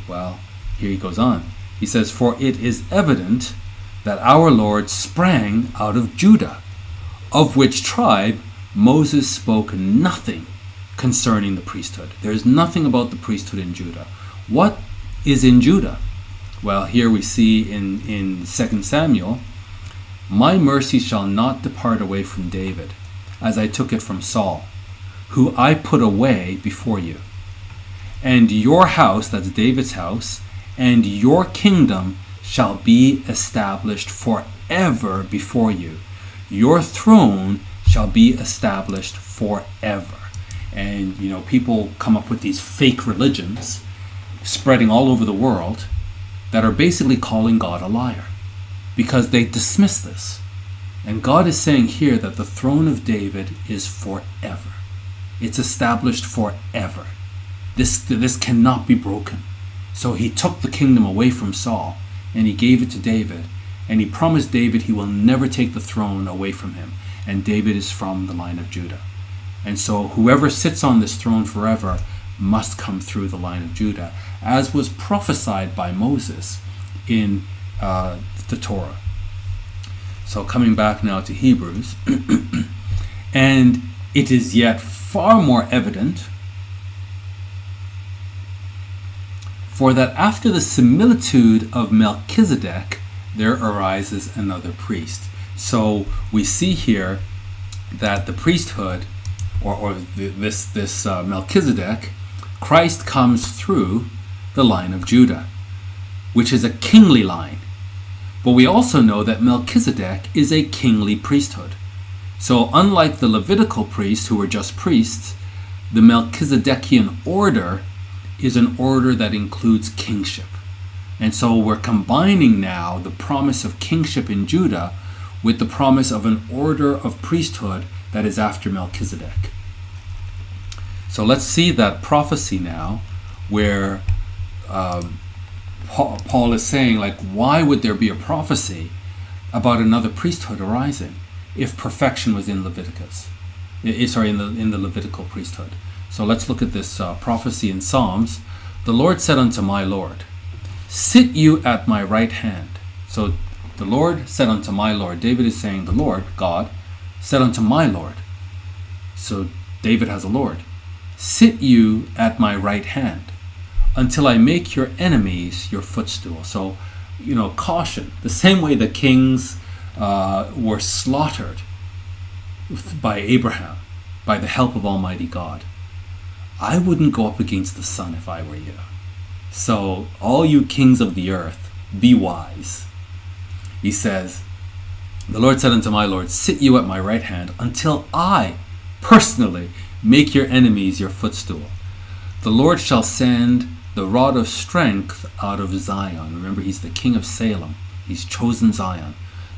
Speaker 1: Well, here he goes on. He says, For it is evident that our Lord sprang out of Judah, of which tribe Moses spoke nothing concerning the priesthood. There is nothing about the priesthood in Judah. What is in Judah? Well, here we see in, in 2 Samuel, My mercy shall not depart away from David, as I took it from Saul who I put away before you. And your house, that's David's house, and your kingdom shall be established forever before you. Your throne shall be established forever. And, you know, people come up with these fake religions spreading all over the world that are basically calling God a liar because they dismiss this. And God is saying here that the throne of David is forever. It's established forever. This, this cannot be broken. So he took the kingdom away from Saul and he gave it to David. And he promised David he will never take the throne away from him. And David is from the line of Judah. And so whoever sits on this throne forever must come through the line of Judah, as was prophesied by Moses in uh, the Torah. So coming back now to Hebrews, <clears throat> and it is yet far more evident for that after the similitude of Melchizedek, there arises another priest. So we see here that the priesthood, or, or the, this, this uh, Melchizedek, Christ comes through the line of Judah, which is a kingly line. But we also know that Melchizedek is a kingly priesthood. So, unlike the Levitical priests, who were just priests, the Melchizedekian order is an order that includes kingship. And so we're combining now the promise of kingship in Judah with the promise of an order of priesthood that is after Melchizedek. So let's see that prophecy now where um, Paul is saying, like, why would there be a prophecy about another priesthood arising? if perfection was in Leviticus, sorry, in the, in the Levitical priesthood. So let's look at this uh, prophecy in Psalms. The Lord said unto my Lord, Sit you at my right hand. So the Lord said unto my Lord, David is saying, The Lord, God, said unto my Lord. So David has a Lord. Sit you at my right hand until I make your enemies your footstool. So, you know, caution. The same way the kings uh, were slaughtered by Abraham by the help of Almighty God. I wouldn't go up against the Son if I were you. So, all you kings of the earth, be wise. He says, The Lord said unto my Lord, Sit you at my right hand until I personally make your enemies your footstool. The Lord shall send the rod of strength out of Zion. Remember, he's the king of Salem, he's chosen Zion.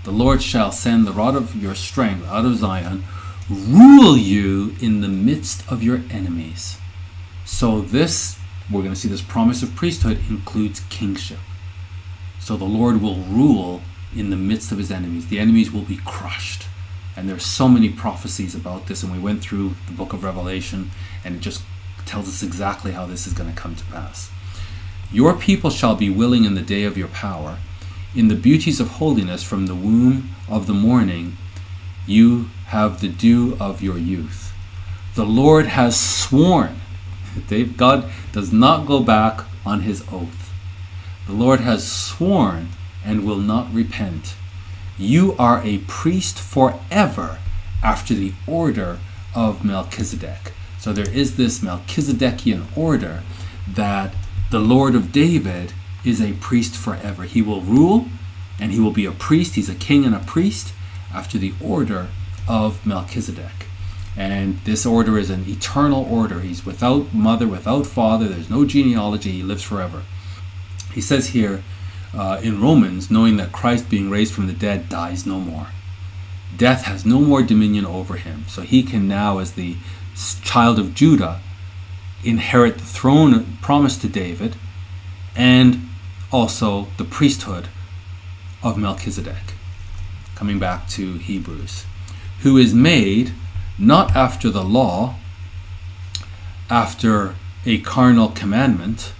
Speaker 1: The Lord shall send the rod of your strength out of Zion, rule you in the midst of your enemies. So, this, we're going to see this promise of priesthood includes kingship. So, the Lord will rule in the midst of his enemies. The enemies will be crushed. And there's so many prophecies about this, and we went through the book of Revelation, and it just tells us exactly how this is going to come to pass. Your people shall be willing in the day of your power, in the beauties of holiness from the womb of the morning, you have the dew of your youth. The Lord has sworn. <laughs> God does not go back on his oath. The Lord has sworn and will not repent. You are a priest forever after the order of Melchizedek. So there is this Melchizedekian order that the Lord of David is a priest forever. He will rule and he will be a priest. He's a king and a priest after the order of Melchizedek. And this order is an eternal order. He's without mother, without father. There's no genealogy. He lives forever. He says here uh, in Romans, knowing that Christ, being raised from the dead, dies no more. Death has no more dominion over him. So he can now, as the child of Judah, inherit the throne promised to David and also the priesthood of Melchizedek. Coming back to Hebrews, who is made not after the law, after a carnal commandment,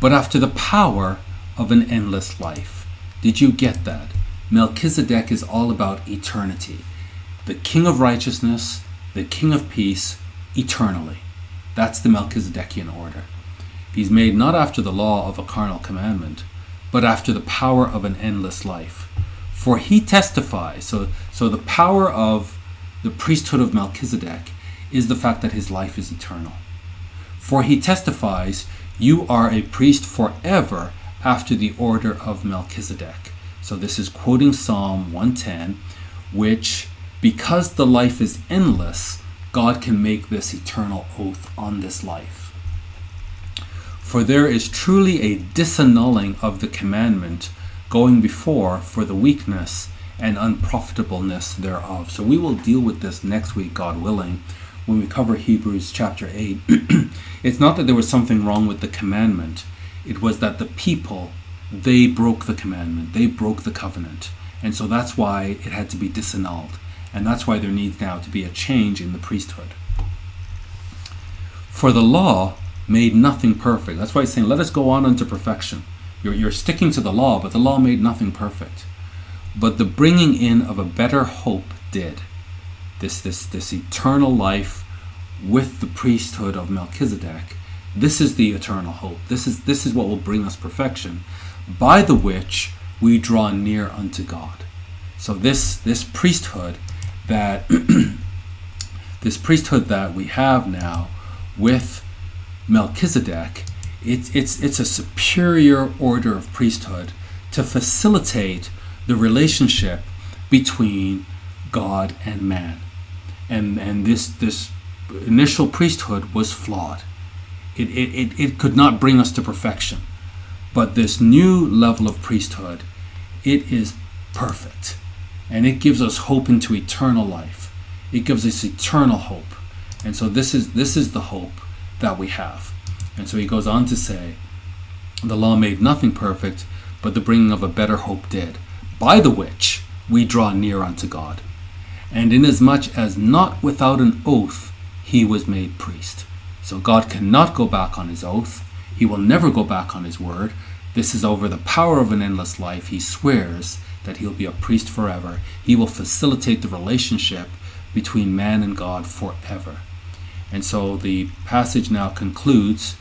Speaker 1: but after the power of an endless life. Did you get that? Melchizedek is all about eternity. The King of righteousness, the King of peace, eternally. That's the Melchizedekian order. He's made not after the law of a carnal commandment, but after the power of an endless life. For he testifies, so, so the power of the priesthood of Melchizedek is the fact that his life is eternal. For he testifies, You are a priest forever after the order of Melchizedek. So this is quoting Psalm 110, which, because the life is endless, God can make this eternal oath on this life. For there is truly a disannulling of the commandment going before for the weakness and unprofitableness thereof. So we will deal with this next week, God willing, when we cover Hebrews chapter 8. <clears throat> it's not that there was something wrong with the commandment, it was that the people, they broke the commandment, they broke the covenant. And so that's why it had to be disannulled. And that's why there needs now to be a change in the priesthood. For the law made nothing perfect. That's why he's saying, let us go on unto perfection. You're, you're sticking to the law, but the law made nothing perfect. But the bringing in of a better hope did. This, this, this eternal life with the priesthood of Melchizedek. This is the eternal hope. This is, this is what will bring us perfection, by the which we draw near unto God. So this, this priesthood that <clears throat> this priesthood that we have now with Melchizedek, it, it's, it's a superior order of priesthood to facilitate the relationship between God and man. And, and this, this initial priesthood was flawed. It, it, it, could not bring us to perfection. But this new level of priesthood, it is perfect. And it gives us hope into eternal life. It gives us eternal hope. And so this is this is the hope that we have. And so he goes on to say, The law made nothing perfect, but the bringing of a better hope did, by the which we draw near unto God. And inasmuch as not without an oath he was made priest. So God cannot go back on his oath. He will never go back on his word. This is over the power of an endless life. He swears that he'll be a priest forever. He will facilitate the relationship between man and God forever. And so the passage now concludes.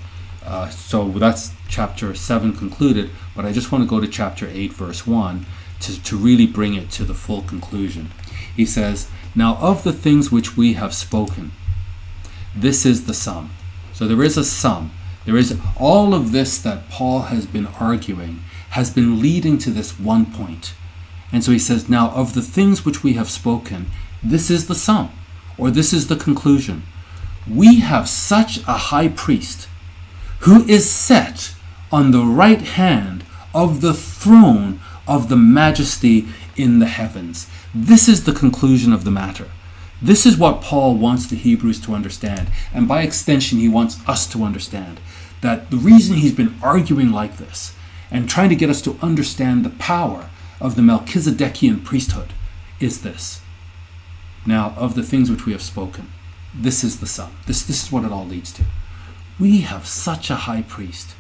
Speaker 1: Uh, so that's chapter 7 concluded, but I just want to go to chapter 8, verse 1 to, to really bring it to the full conclusion. He says, Now of the things which we have spoken, this is the sum. So there is a sum. There is all of this that Paul has been arguing has been leading to this one point. And so he says, Now of the things which we have spoken, this is the sum, or this is the conclusion we have such a high priest who is set on the right hand of the throne of the majesty in the heavens. This is the conclusion of the matter. This is what Paul wants the Hebrews to understand, and by extension, he wants us to understand that the reason he's been arguing like this and trying to get us to understand the power of the Melchizedekian priesthood is this. Now, of the things which we have spoken, this is the sum. This, this is what it all leads to. We have such a high priest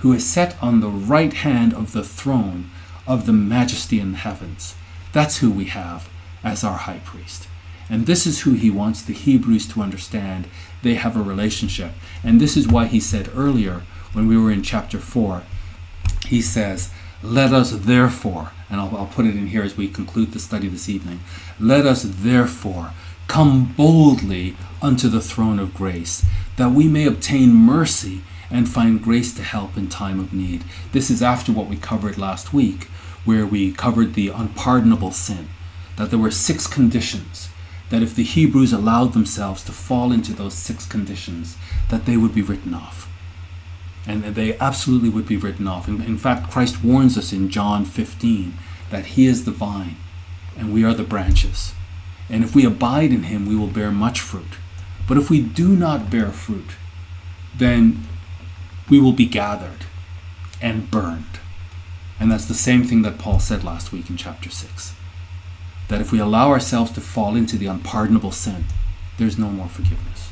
Speaker 1: who is set on the right hand of the throne of the majesty in the heavens. That's who we have as our high priest. And this is who he wants the Hebrews to understand. They have a relationship. And this is why he said earlier, when we were in chapter 4, he says, Let us therefore, and I'll, I'll put it in here as we conclude the study this evening, let us therefore Come boldly unto the throne of grace, that we may obtain mercy and find grace to help in time of need. This is after what we covered last week, where we covered the unpardonable sin, that there were six conditions, that if the Hebrews allowed themselves to fall into those six conditions, that they would be written off. And they absolutely would be written off. In, in fact, Christ warns us in John 15 that He is the vine and we are the branches. And if we abide in him, we will bear much fruit. But if we do not bear fruit, then we will be gathered and burned. And that's the same thing that Paul said last week in chapter 6 that if we allow ourselves to fall into the unpardonable sin, there's no more forgiveness.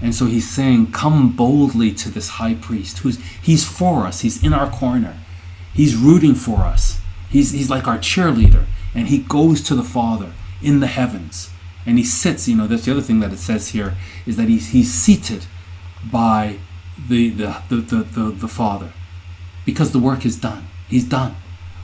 Speaker 1: And so he's saying, Come boldly to this high priest who's he's for us, he's in our corner, he's rooting for us, he's, he's like our cheerleader, and he goes to the Father in the heavens. And he sits, you know, that's the other thing that it says here, is that he's, he's seated by the, the, the, the, the, the Father because the work is done. He's done.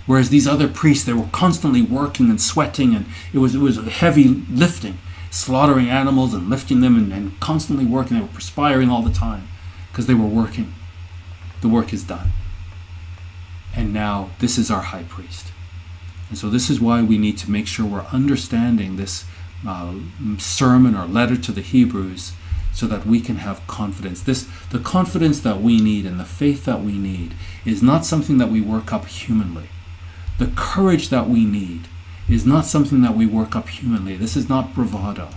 Speaker 1: Whereas these other priests, they were constantly working and sweating, and it was, it was heavy lifting, slaughtering animals and lifting them and, and constantly working. They were perspiring all the time because they were working. The work is done. And now this is our high priest. And so, this is why we need to make sure we're understanding this uh, sermon or letter to the Hebrews so that we can have confidence. This, the confidence that we need and the faith that we need is not something that we work up humanly. The courage that we need is not something that we work up humanly. This is not bravado.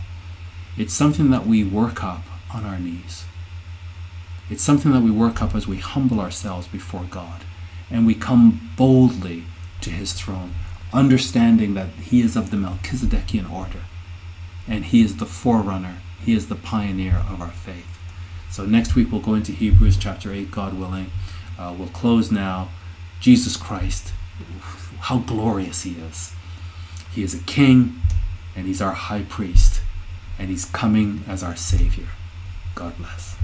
Speaker 1: It's something that we work up on our knees. It's something that we work up as we humble ourselves before God and we come boldly to his throne understanding that he is of the Melchizedekian order and he is the forerunner, he is the pioneer of our faith. So next week we'll go into Hebrews chapter 8, God willing. Uh, we'll close now. Jesus Christ, how glorious he is! He is a king and he's our high priest and he's coming as our savior. God bless.